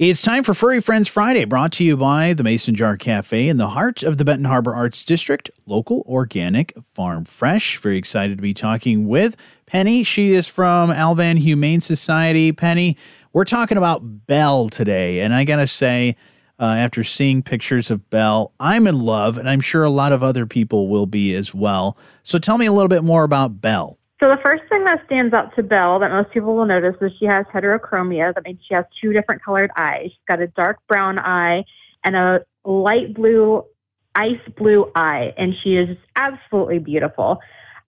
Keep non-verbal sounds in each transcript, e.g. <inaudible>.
It's time for Furry Friends Friday, brought to you by the Mason Jar Cafe in the heart of the Benton Harbor Arts District, local, organic, farm fresh. Very excited to be talking with Penny. She is from Al-Van Humane Society. Penny, we're talking about Belle today, and I gotta say, uh, after seeing pictures of Belle, I'm in love, and I'm sure a lot of other people will be as well. So tell me a little bit more about Belle. So the first thing that stands out to Belle that most people will notice is she has heterochromia. That means she has two different colored eyes. She's got a dark brown eye and a light blue, ice blue eye, and she is absolutely beautiful.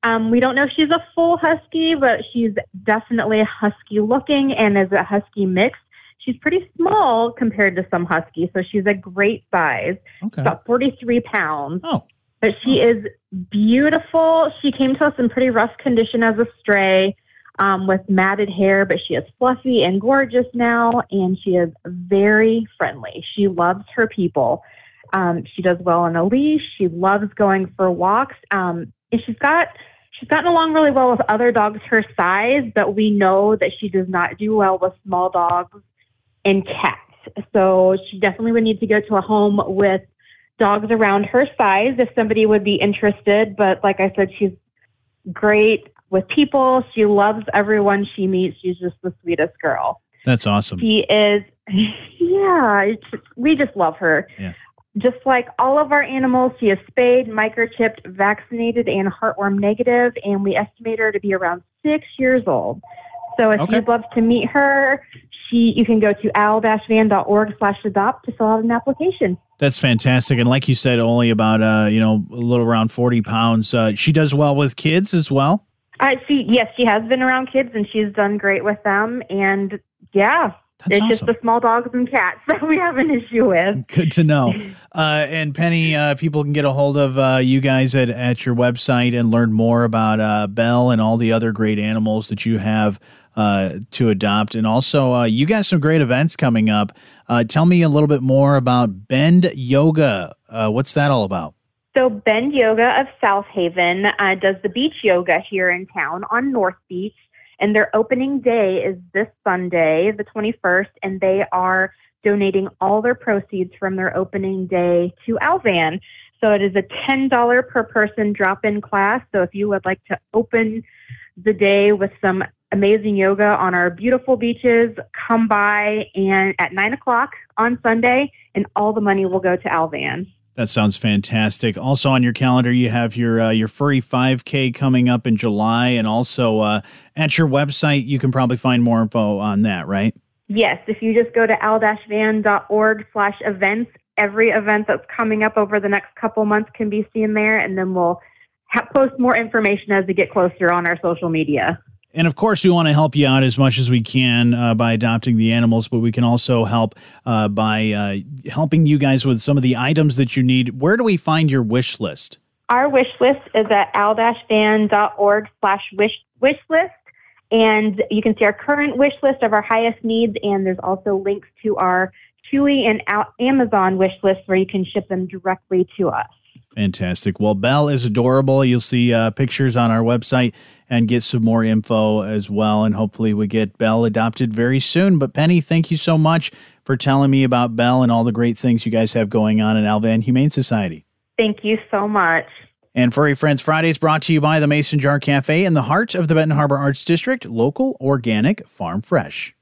Um, we don't know if she's a full husky, but she's definitely husky looking and is a husky mix. She's pretty small compared to some huskies, so she's a great size. Okay. About 43 pounds. Oh, But she is beautiful. She came to us in pretty rough condition as a stray um, with matted hair, but she is fluffy and gorgeous now, and she is very friendly. She loves her people. Um, she does well on a leash. She loves going for walks, um, and she's got she's gotten along really well with other dogs her size. But we know that she does not do well with small dogs and cats. So she definitely would need to go to a home with dogs around her size if somebody would be interested. But like I said, she's great with people. She loves everyone she meets. She's just the sweetest girl. that's awesome. She is, <laughs> yeah, we just love her. Yeah. Just like all of our animals, she is spayed, microchipped, vaccinated, and heartworm negative, and we estimate her to be around six years old. So if Okay. you'd love to meet her, she you can go to al-van.org slash adopt to fill out an application. That's fantastic. And like you said, only about, uh, you know, a little around 40 pounds. Uh, she does well with kids as well. Uh, she yes, she has been around kids and she's done great with them. And yeah, That's it's awesome. just the small dogs and cats <laughs> that we have an issue with. Good to know. <laughs> Uh, and Penny, uh, people can get a hold of uh, you guys at, at your website and learn more about uh, Belle and all the other great animals that you have uh, to adopt. And also, uh, you got some great events coming up. Uh, tell me a little bit more about Bend Yoga. Uh, what's that all about? So Bend Yoga of South Haven uh, does the beach yoga here in town on North Beach, and their opening day is this Sunday, the 21st, and they are donating all their proceeds from their opening day to Al-Van. So it is a $10 per person drop-in class. So if you would like to open the day with some amazing yoga on our beautiful beaches, come by and at nine o'clock on Sunday, and all the money will go to Al-Van. That sounds fantastic. Also on your calendar, you have your uh, your furry 5K coming up in July, and also uh, at your website, you can probably find more info on that, right? Yes, if you just go to al-van.org slash events, every event that's coming up over the next couple months can be seen there, and then we'll ha- post more information as we get closer on our social media. And of course, we want to help you out as much as we can uh, by adopting the animals, but we can also help uh, by uh, helping you guys with some of the items that you need. Where do we find your wish list? Our wish list is at al-van.org slash wish wish list, and you can see our current wish list of our highest needs, and there's also links to our Chewy and Amazon wish list where you can ship them directly to us. Fantastic. Well, Belle is adorable. You'll see uh, pictures on our website and get some more info as well. And hopefully, we get Belle adopted very soon. But, Penny, thank you so much for telling me about Belle and all the great things you guys have going on in Al-Van Humane Society. Thank you so much. And Furry Friends Fridays brought to you by the Mason Jar Cafe in the heart of the Benton Harbor Arts District, local, organic, farm fresh.